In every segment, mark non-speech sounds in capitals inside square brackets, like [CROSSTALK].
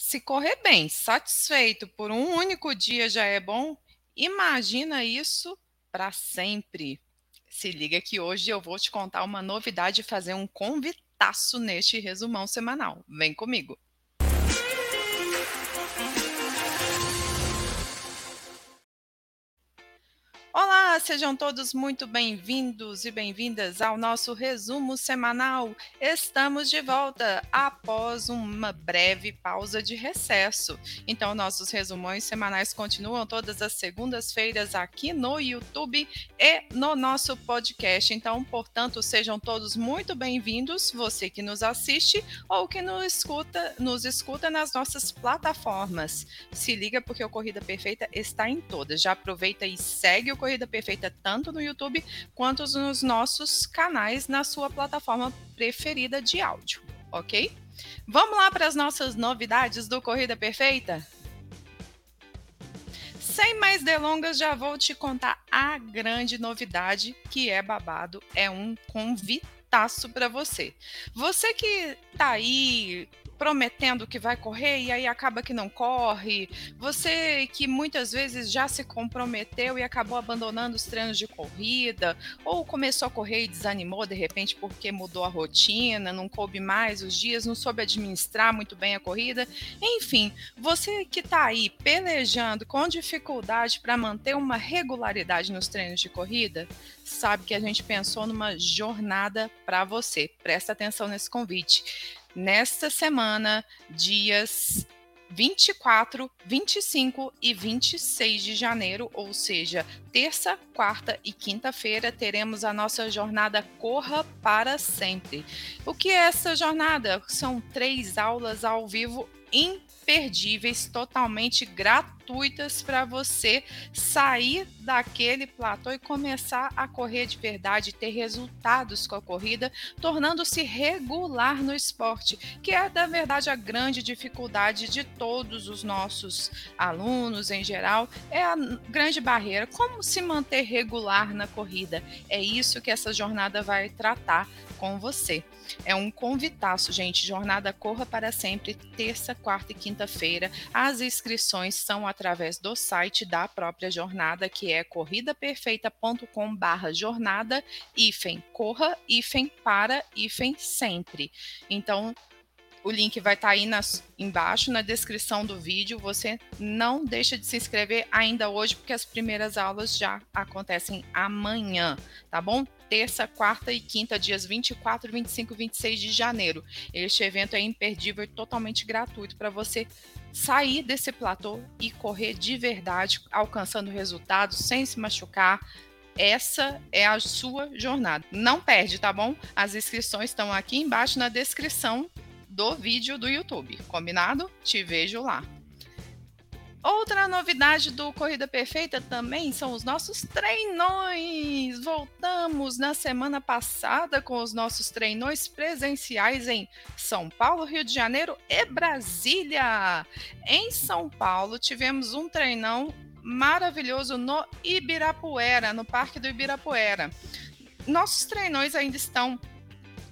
Se correr bem, satisfeito por um único dia já é bom, imagina isso para sempre. Se liga que hoje eu vou te contar uma novidade e fazer um convitaço neste resumão semanal. Vem comigo. Olá, sejam todos muito bem-vindos e bem-vindas ao nosso resumo semanal. Estamos de volta após uma breve pausa de recesso. Então, nossos resumões semanais continuam todas as segundas-feiras aqui no YouTube e no nosso podcast. Então, portanto, sejam todos muito bem-vindos, você que nos assiste ou que nos escuta, nos escuta nas nossas plataformas. Se liga porque o Corrida Perfeita está em todas. Já aproveita e segue o Corrida Perfeita tanto no YouTube quanto nos nossos canais na sua plataforma preferida de áudio, ok? Vamos lá para as nossas novidades do Corrida Perfeita? Sem mais delongas, já vou te contar a grande novidade que é babado, é um convitaço para você. Você que tá aí prometendo que vai correr e aí acaba que não corre. Você que muitas vezes já se comprometeu e acabou abandonando os treinos de corrida, ou começou a correr e desanimou de repente porque mudou a rotina, não coube mais os dias, não soube administrar muito bem a corrida. Enfim, você que está aí pelejando com dificuldade para manter uma regularidade nos treinos de corrida, sabe que a gente pensou numa jornada para você. Presta atenção nesse convite nesta semana, dias 24, 25 e 26 de janeiro, ou seja, terça, quarta e quinta-feira, teremos a nossa jornada Corra para Sempre. O que é essa jornada? São três aulas ao vivo imperdíveis, totalmente gratuitas para você sair daquele platô e começar a correr de verdade, ter resultados com a corrida, tornando-se regular no esporte, que é, na verdade, a grande dificuldade de todos os nossos alunos em geral, é a grande barreira. Como se manter regular na corrida? É isso que essa jornada vai tratar com você. É um convitaço, gente. Jornada Corra para Sempre, terça, quarta e quinta-feira. As inscrições são através do site da própria jornada, que é corridaperfeita.com barra jornada, hífen, corra, hífen, para, hífen, sempre. Então, o link vai estar tá aí nas, embaixo na descrição do vídeo. Você não deixa de se inscrever ainda hoje, porque as primeiras aulas já acontecem amanhã, tá bom? Terça, quarta e quinta, dias 24, 25 e 26 de janeiro. Este evento é imperdível e totalmente gratuito para você sair desse platô e correr de verdade, alcançando resultados sem se machucar, essa é a sua jornada. Não perde, tá bom? As inscrições estão aqui embaixo na descrição do vídeo do YouTube. Combinado? Te vejo lá. Outra novidade do Corrida Perfeita também são os nossos treinões. Voltamos na semana passada com os nossos treinões presenciais em São Paulo, Rio de Janeiro e Brasília. Em São Paulo, tivemos um treinão maravilhoso no Ibirapuera, no Parque do Ibirapuera. Nossos treinões ainda estão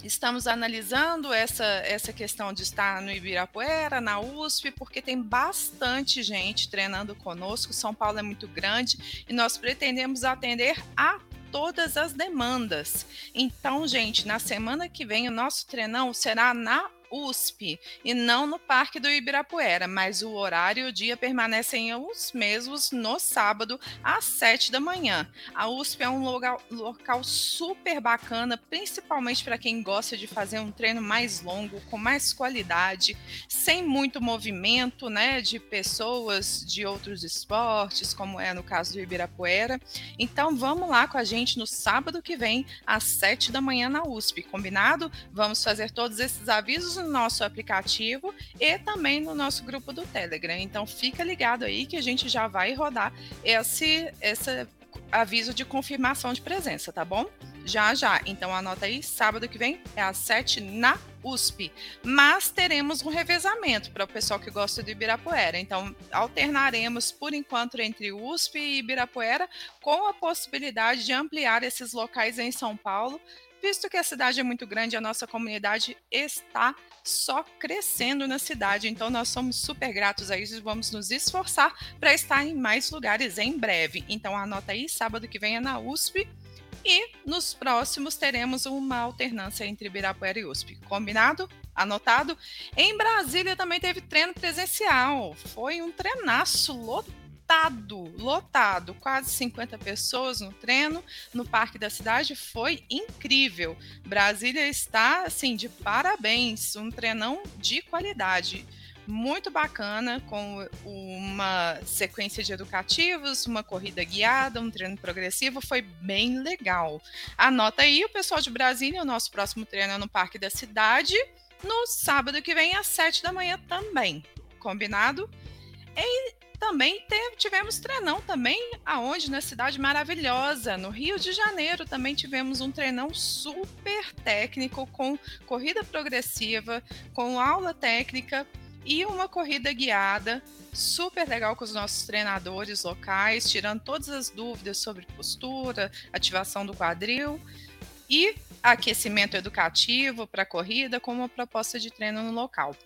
Estamos analisando essa, essa questão de estar no Ibirapuera, na USP, porque tem bastante gente treinando conosco. São Paulo é muito grande e nós pretendemos atender a todas as demandas. Então, gente, na semana que vem o nosso treinão será na USP e não no Parque do Ibirapuera, mas o horário e o dia permanecem os mesmos no sábado às 7 da manhã. A USP é um local, local super bacana, principalmente para quem gosta de fazer um treino mais longo, com mais qualidade, sem muito movimento, né, de pessoas de outros esportes, como é no caso do Ibirapuera. Então vamos lá com a gente no sábado que vem às 7 da manhã na USP, combinado? Vamos fazer todos esses avisos no nosso aplicativo e também no nosso grupo do Telegram. Então fica ligado aí que a gente já vai rodar esse, esse aviso de confirmação de presença, tá bom? Já já. Então anota aí, sábado que vem é às 7 na USP. Mas teremos um revezamento para o pessoal que gosta do Ibirapuera. Então alternaremos por enquanto entre USP e Ibirapuera, com a possibilidade de ampliar esses locais em São Paulo visto que a cidade é muito grande, a nossa comunidade está só crescendo na cidade. Então, nós somos super gratos a isso e vamos nos esforçar para estar em mais lugares em breve. Então, anota aí, sábado que vem é na USP. E nos próximos teremos uma alternância entre Ibirapuera e USP. Combinado? Anotado? Em Brasília também teve treino presencial. Foi um treinaço lotado, lotado, quase 50 pessoas no treino no Parque da Cidade, foi incrível. Brasília está assim de parabéns, um treinão de qualidade muito bacana, com uma sequência de educativos, uma corrida guiada, um treino progressivo, foi bem legal. Anota aí, o pessoal de Brasília, o nosso próximo treino é no Parque da Cidade, no sábado que vem, às sete da manhã também. Combinado? E também tivemos treinão também aonde na cidade maravilhosa no Rio de Janeiro também tivemos um treinão super técnico com corrida progressiva com aula técnica e uma corrida guiada super legal com os nossos treinadores locais, tirando todas as dúvidas sobre postura, ativação do quadril e aquecimento educativo para a corrida com uma proposta de treino no local.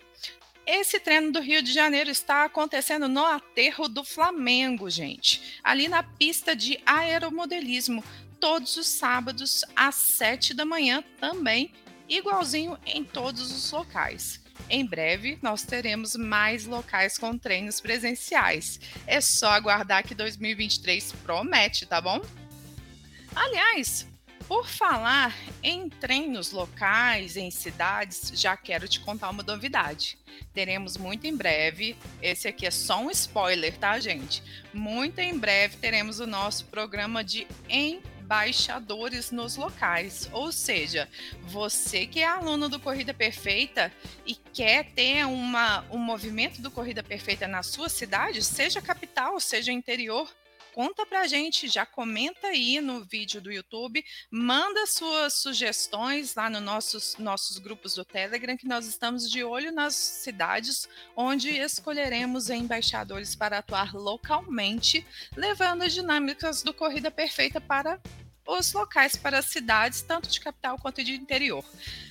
Esse treino do Rio de Janeiro está acontecendo no aterro do Flamengo, gente. Ali na pista de aeromodelismo, todos os sábados às sete da manhã também, igualzinho em todos os locais. Em breve, nós teremos mais locais com treinos presenciais. É só aguardar que 2023 promete, tá bom? Aliás, por falar em treinos locais, em cidades, já quero te contar uma novidade. Teremos muito em breve, esse aqui é só um spoiler, tá, gente? Muito em breve teremos o nosso programa de embaixadores nos locais. Ou seja, você que é aluno do Corrida Perfeita e quer ter uma, um movimento do Corrida Perfeita na sua cidade, seja capital, seja interior, conta pra gente, já comenta aí no vídeo do YouTube, manda suas sugestões lá nos nossos, nossos grupos do Telegram, que nós estamos de olho nas cidades onde escolheremos embaixadores para atuar localmente, levando as dinâmicas do Corrida Perfeita para os locais, para as cidades, tanto de capital quanto de interior.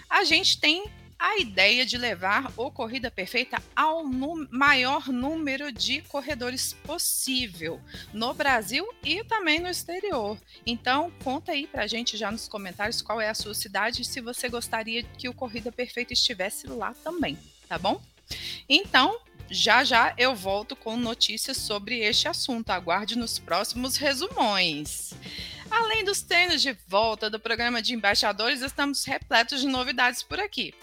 A gente tem a ideia de levar o Corrida Perfeita ao maior número de corredores possível no Brasil e também no exterior. Então, conta aí pra gente já nos comentários qual é a sua cidade e se você gostaria que o Corrida Perfeita estivesse lá também, tá bom? Então, já já eu volto com notícias sobre este assunto. Aguarde nos próximos resumões. Além dos treinos de volta do programa de embaixadores, estamos repletos de novidades por aqui.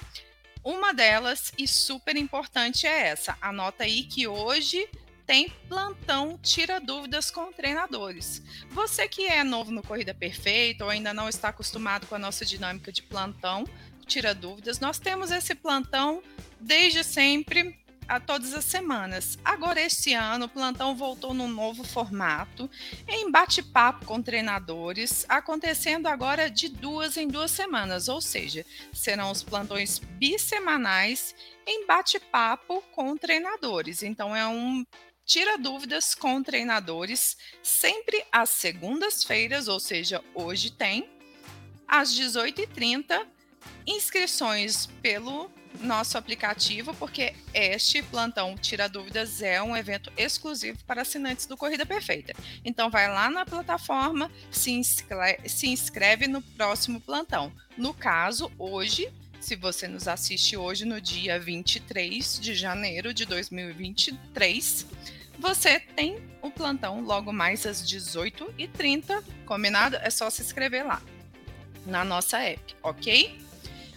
Uma delas, e super importante, é essa. Anota aí que hoje tem plantão Tira Dúvidas com treinadores. Você que é novo no Corrida Perfeita ou ainda não está acostumado com a nossa dinâmica de plantão, Tira Dúvidas, nós temos esse plantão desde sempre a todas as semanas. Agora, este ano, o plantão voltou num novo formato, em bate-papo com treinadores, acontecendo agora de duas em duas semanas, ou seja, serão os plantões bissemanais em bate-papo com treinadores. Então, é um tira dúvidas com treinadores, sempre às segundas-feiras, ou seja, hoje tem, às 18h30, inscrições pelo nosso aplicativo, porque este plantão Tira Dúvidas é um evento exclusivo para assinantes do Corrida Perfeita. Então vai lá na plataforma, se inscreve, se inscreve no próximo plantão. No caso, hoje, se você nos assiste hoje no dia 23 de janeiro de 2023, você tem o plantão logo mais às 18h30, combinado? É só se inscrever lá na nossa app, ok?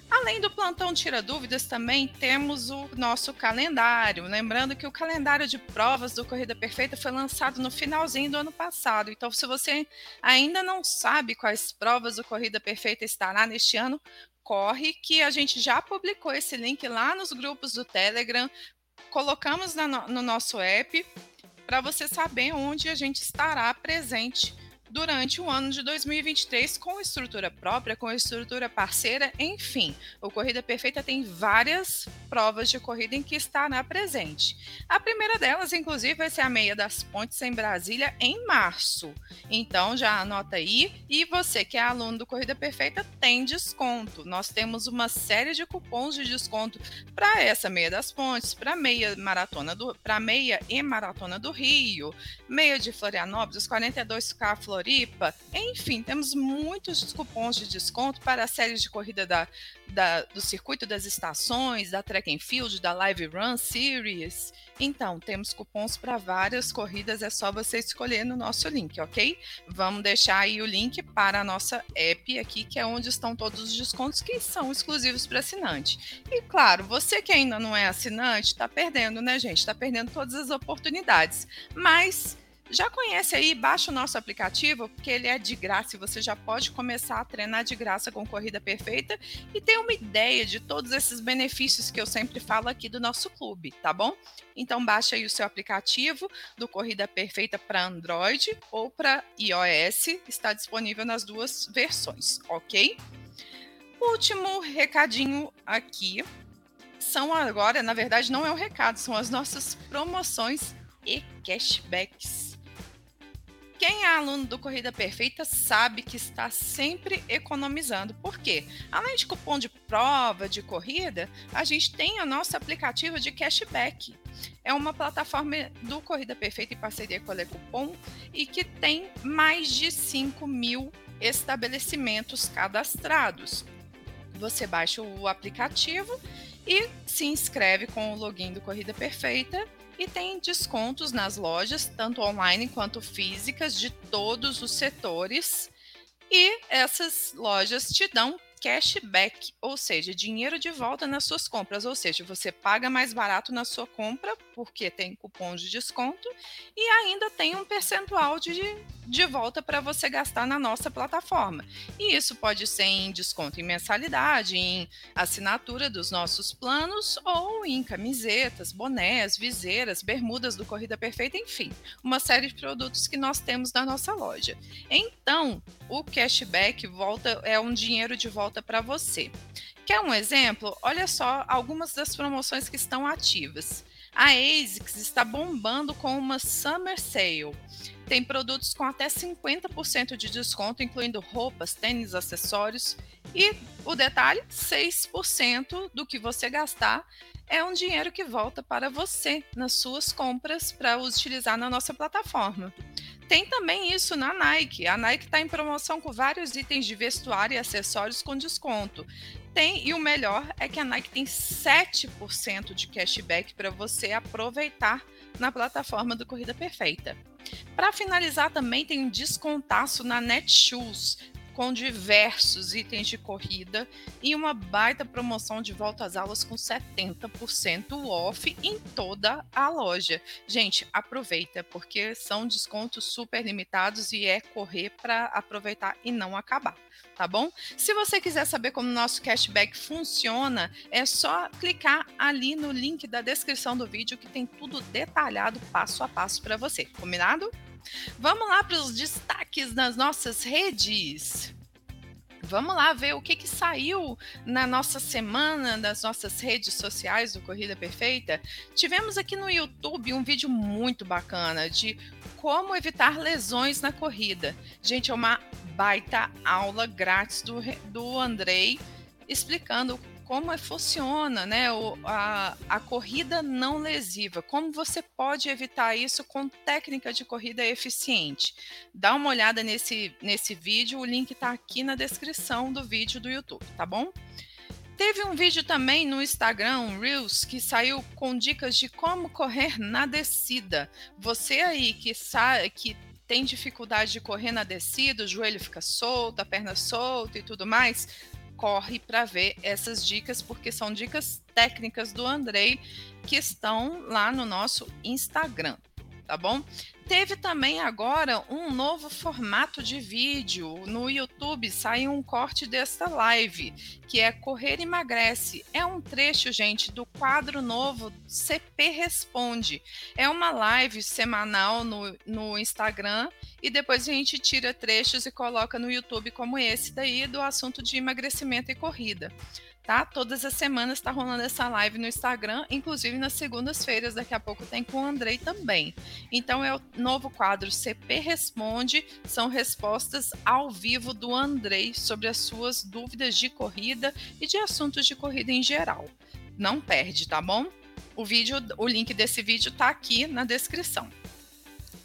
Além do plantão Tira Dúvidas, também temos o nosso calendário. Lembrando que o calendário de provas do Corrida Perfeita foi lançado no finalzinho do ano passado. Então, se você ainda não sabe quais provas do Corrida Perfeita estará neste ano, corre que a gente já publicou esse link lá nos grupos do Telegram. Colocamos no nosso app para você saber onde a gente estará presente durante o ano de 2023 com estrutura própria, com estrutura parceira, enfim. O Corrida Perfeita tem várias provas de corrida em que estará presente. A primeira delas, inclusive, vai ser a Meia das Pontes em Brasília em março. Então já anota aí. E você que é aluno do Corrida Perfeita tem desconto. Nós temos uma série de cupons de desconto para essa Meia das Pontes, para meia maratona do, para meia e maratona do Rio, meia de Florianópolis, 42K Florianópolis Floripa. Enfim, temos muitos cupons de desconto para as séries de corrida da, da, do Circuito das Estações, da Track and Field, da Live Run Series. Então, temos cupons para várias corridas, é só você escolher no nosso link, ok? Vamos deixar aí o link para a nossa app aqui, que é onde estão todos os descontos que são exclusivos para assinante. E claro, você que ainda não é assinante, está perdendo, né, gente? Está perdendo todas as oportunidades. Mas já conhece aí? Baixa o nosso aplicativo, porque ele é de graça e você já pode começar a treinar de graça com Corrida Perfeita e ter uma ideia de todos esses benefícios que eu sempre falo aqui do nosso clube, tá bom? Então baixa aí o seu aplicativo do Corrida Perfeita para Android ou para iOS, está disponível nas duas versões, ok? Último recadinho aqui são agora, na verdade não é um recado, são as nossas promoções e cashbacks quem é aluno do Corrida Perfeita sabe que está sempre economizando. Por quê? Além de cupom de prova, de corrida, a gente tem o nosso aplicativo de cashback. É uma plataforma do Corrida Perfeita em parceria com a Lecupom e que tem mais de 5 mil estabelecimentos cadastrados. Você baixa o aplicativo e se inscreve com o login do Corrida Perfeita e tem descontos nas lojas, tanto online quanto físicas, de todos os setores. E essas lojas te dão cashback, ou seja, dinheiro de volta nas suas compras, ou seja, você paga mais barato na sua compra porque tem cupom de desconto e ainda tem um percentual de, de volta para você gastar na nossa plataforma. E isso pode ser em desconto em mensalidade, em assinatura dos nossos planos ou em camisetas, bonés, viseiras, bermudas do Corrida Perfeita, enfim, uma série de produtos que nós temos na nossa loja. Então, o cashback volta é um dinheiro de volta volta para você. Quer um exemplo? Olha só algumas das promoções que estão ativas. A ASICS está bombando com uma Summer Sale. Tem produtos com até 50% de desconto, incluindo roupas, tênis, acessórios. E o detalhe: 6% do que você gastar é um dinheiro que volta para você nas suas compras para utilizar na nossa plataforma. Tem também isso na Nike. A Nike está em promoção com vários itens de vestuário e acessórios com desconto. Tem, e o melhor é que a Nike tem 7% de cashback para você aproveitar na plataforma do Corrida Perfeita. Para finalizar, também tem um descontaço na Netshoes com diversos itens de corrida e uma baita promoção de volta às aulas com 70% off em toda a loja. Gente, aproveita, porque são descontos super limitados e é correr para aproveitar e não acabar tá bom? Se você quiser saber como nosso cashback funciona, é só clicar ali no link da descrição do vídeo que tem tudo detalhado passo a passo para você, combinado? Vamos lá para os destaques das nossas redes. Vamos lá ver o que, que saiu na nossa semana das nossas redes sociais do Corrida Perfeita. Tivemos aqui no YouTube um vídeo muito bacana de como evitar lesões na corrida. Gente, é uma baita aula grátis do, do Andrei explicando como é, funciona né, a, a corrida não lesiva, como você pode evitar isso com técnica de corrida eficiente. Dá uma olhada nesse, nesse vídeo, o link está aqui na descrição do vídeo do YouTube, tá bom? Teve um vídeo também no Instagram, Reels, que saiu com dicas de como correr na descida. Você aí que sabe que tem dificuldade de correr na descida, o joelho fica solto, a perna solta e tudo mais, corre para ver essas dicas, porque são dicas técnicas do Andrei que estão lá no nosso Instagram, tá bom? Teve também agora um novo formato de vídeo. No YouTube saiu um corte desta live, que é Correr Emagrece. É um trecho, gente, do quadro novo CP Responde. É uma live semanal no, no Instagram e depois a gente tira trechos e coloca no YouTube, como esse daí, do assunto de emagrecimento e corrida tá? Todas as semanas está rolando essa live no Instagram, inclusive nas segundas-feiras, daqui a pouco tem com o Andrei também. Então é o novo quadro CP Responde, são respostas ao vivo do Andrei sobre as suas dúvidas de corrida e de assuntos de corrida em geral. Não perde, tá bom? O vídeo, o link desse vídeo tá aqui na descrição.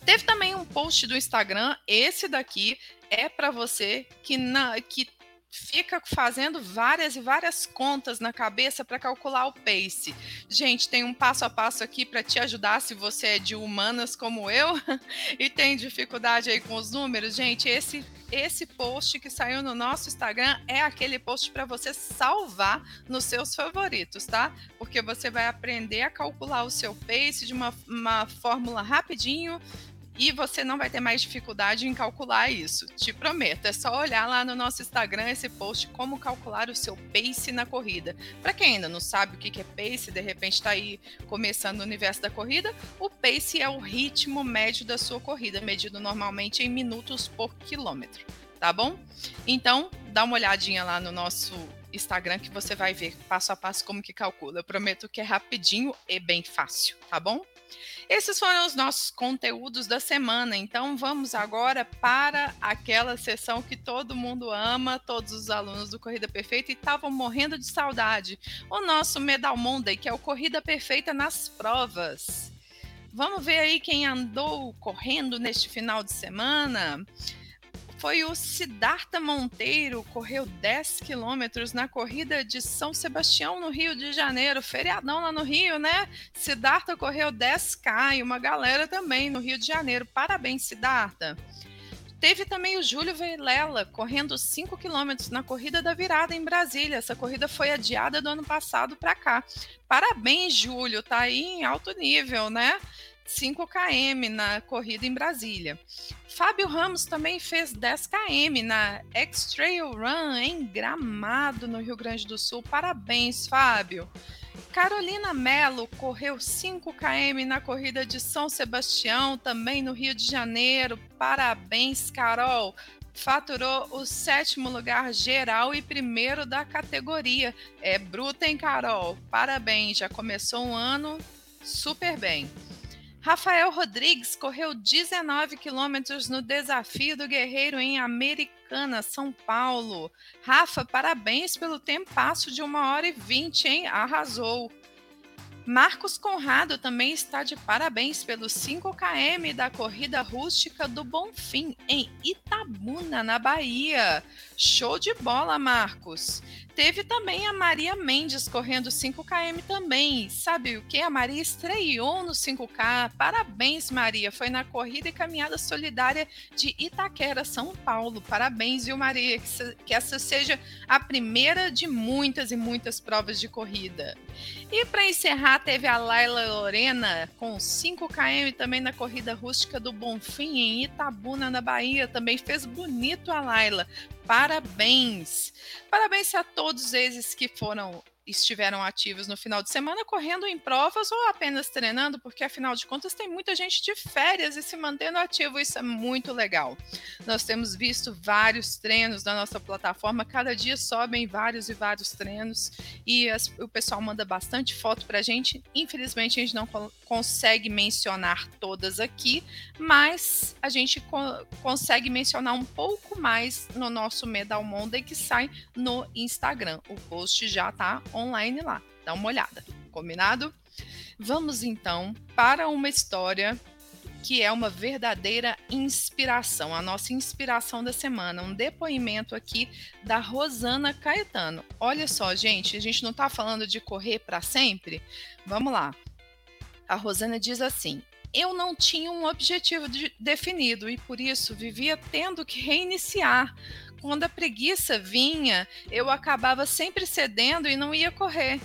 Teve também um post do Instagram, esse daqui é para você que, na, que fica fazendo várias e várias contas na cabeça para calcular o pace. Gente, tem um passo a passo aqui para te ajudar se você é de humanas como eu [LAUGHS] e tem dificuldade aí com os números. Gente, esse esse post que saiu no nosso Instagram é aquele post para você salvar nos seus favoritos, tá? Porque você vai aprender a calcular o seu pace de uma, uma fórmula rapidinho, e você não vai ter mais dificuldade em calcular isso. Te prometo. É só olhar lá no nosso Instagram esse post como calcular o seu pace na corrida. Para quem ainda não sabe o que é pace, de repente está aí começando o universo da corrida, o pace é o ritmo médio da sua corrida, medido normalmente em minutos por quilômetro. Tá bom? Então, dá uma olhadinha lá no nosso Instagram que você vai ver passo a passo como que calcula. Eu prometo que é rapidinho e bem fácil, tá bom? Esses foram os nossos conteúdos da semana. Então vamos agora para aquela sessão que todo mundo ama, todos os alunos do Corrida Perfeita estavam morrendo de saudade. O nosso Medal Monday, que é o Corrida Perfeita nas provas. Vamos ver aí quem andou correndo neste final de semana foi o Siddhartha Monteiro, correu 10 quilômetros na corrida de São Sebastião, no Rio de Janeiro, feriadão lá no Rio, né? Siddhartha correu 10K e uma galera também no Rio de Janeiro. Parabéns, Siddhartha. Teve também o Júlio Veilela correndo 5 quilômetros na corrida da virada em Brasília. Essa corrida foi adiada do ano passado para cá. Parabéns, Júlio, tá aí em alto nível, né? 5 km na corrida em Brasília. Fábio Ramos também fez 10 km na X-Trail Run em Gramado, no Rio Grande do Sul. Parabéns, Fábio. Carolina Mello correu 5 km na corrida de São Sebastião, também no Rio de Janeiro. Parabéns, Carol. Faturou o sétimo lugar geral e primeiro da categoria. É bruta, hein, Carol? Parabéns, já começou um ano super bem. Rafael Rodrigues correu 19 quilômetros no Desafio do Guerreiro em Americana, São Paulo. Rafa, parabéns pelo tempasso de uma hora e vinte, hein? Arrasou. Marcos Conrado também está de parabéns pelos 5 km da corrida rústica do Bonfim, em Itabuna, na Bahia. Show de bola, Marcos! Teve também a Maria Mendes correndo 5km também. Sabe o que? A Maria estreou no 5K. Parabéns, Maria. Foi na corrida e caminhada solidária de Itaquera, São Paulo. Parabéns, viu, Maria? Que essa seja a primeira de muitas e muitas provas de corrida. E para encerrar, teve a Laila Lorena com 5km também na corrida rústica do Bonfim, em Itabuna, na Bahia. Também fez bonito a Laila. Parabéns! Parabéns a todos esses que foram estiveram ativos no final de semana correndo em provas ou apenas treinando, porque afinal de contas tem muita gente de férias e se mantendo ativo, isso é muito legal. Nós temos visto vários treinos da nossa plataforma, cada dia sobem vários e vários treinos e as, o pessoal manda bastante foto para a gente. Infelizmente a gente não consegue mencionar todas aqui, mas a gente co consegue mencionar um pouco mais no nosso Medal Monday que sai no Instagram. O post já está online lá. Dá uma olhada, combinado? Vamos então para uma história que é uma verdadeira inspiração, a nossa inspiração da semana, um depoimento aqui da Rosana Caetano. Olha só, gente, a gente não está falando de correr para sempre? Vamos lá. A Rosana diz assim: eu não tinha um objetivo de, definido e por isso vivia tendo que reiniciar, quando a preguiça vinha, eu acabava sempre cedendo e não ia correr.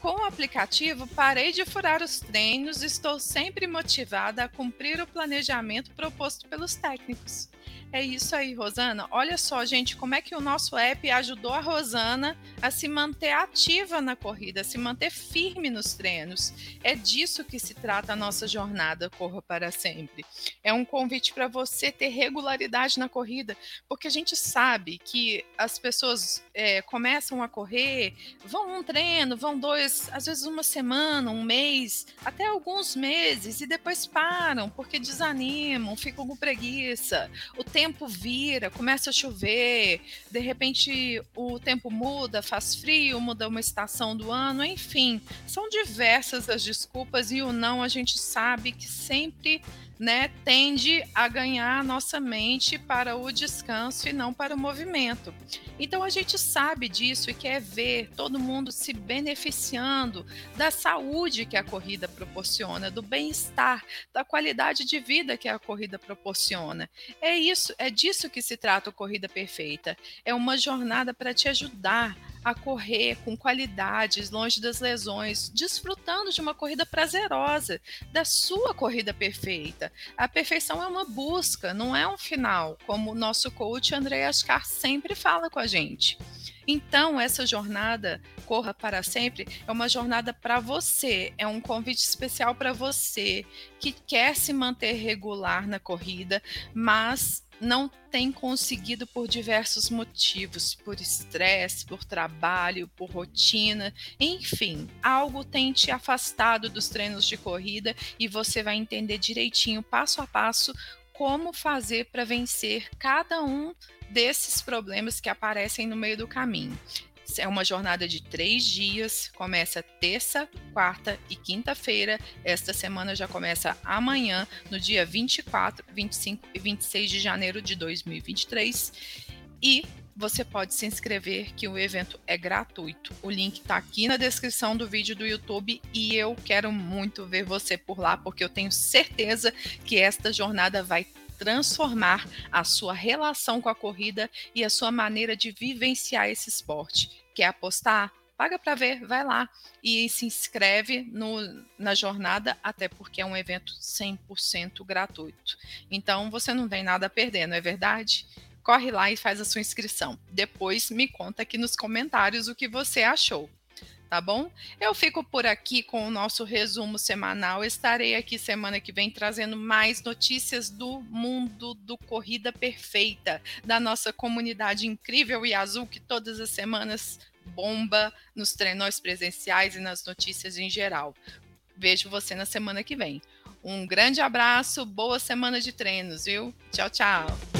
Com o aplicativo, parei de furar os treinos e estou sempre motivada a cumprir o planejamento proposto pelos técnicos. É isso aí, Rosana. Olha só, gente, como é que o nosso app ajudou a Rosana a se manter ativa na corrida, a se manter firme nos treinos. É disso que se trata a nossa jornada Corra para Sempre. É um convite para você ter regularidade na corrida, porque a gente sabe que as pessoas é, começam a correr, vão um treino, vão dois, às vezes uma semana, um mês, até alguns meses, e depois param, porque desanimam, ficam com preguiça. O tempo tempo vira, começa a chover, de repente o tempo muda, faz frio, muda uma estação do ano, enfim, são diversas as desculpas e o não a gente sabe que sempre né, tende a ganhar a nossa mente para o descanso e não para o movimento. Então a gente sabe disso e quer ver todo mundo se beneficiando da saúde que a corrida proporciona, do bem-estar, da qualidade de vida que a corrida proporciona. É isso, é disso que se trata a corrida perfeita. É uma jornada para te ajudar a correr com qualidades, longe das lesões, desfrutando de uma corrida prazerosa, da sua corrida perfeita. A perfeição é uma busca, não é um final, como o nosso coach André Ascar sempre fala com a gente. Então, essa jornada Corra para Sempre é uma jornada para você, é um convite especial para você que quer se manter regular na corrida, mas não tem conseguido por diversos motivos, por estresse, por trabalho, por rotina, enfim, algo tem te afastado dos treinos de corrida e você vai entender direitinho, passo a passo, como fazer para vencer cada um desses problemas que aparecem no meio do caminho. É uma jornada de três dias, começa terça, quarta e quinta-feira. Esta semana já começa amanhã, no dia 24, 25 e 26 de janeiro de 2023. E você pode se inscrever, que o evento é gratuito. O link está aqui na descrição do vídeo do YouTube e eu quero muito ver você por lá, porque eu tenho certeza que esta jornada vai transformar a sua relação com a corrida e a sua maneira de vivenciar esse esporte. Quer apostar? Paga para ver, vai lá e se inscreve no, na jornada, até porque é um evento 100% gratuito. Então você não tem nada a perder, não é verdade? Corre lá e faz a sua inscrição. Depois me conta aqui nos comentários o que você achou tá bom? Eu fico por aqui com o nosso resumo semanal. Estarei aqui semana que vem trazendo mais notícias do mundo do Corrida Perfeita, da nossa comunidade incrível e azul que todas as semanas bomba nos treinos presenciais e nas notícias em geral. Vejo você na semana que vem. Um grande abraço, boa semana de treinos, viu? Tchau, tchau.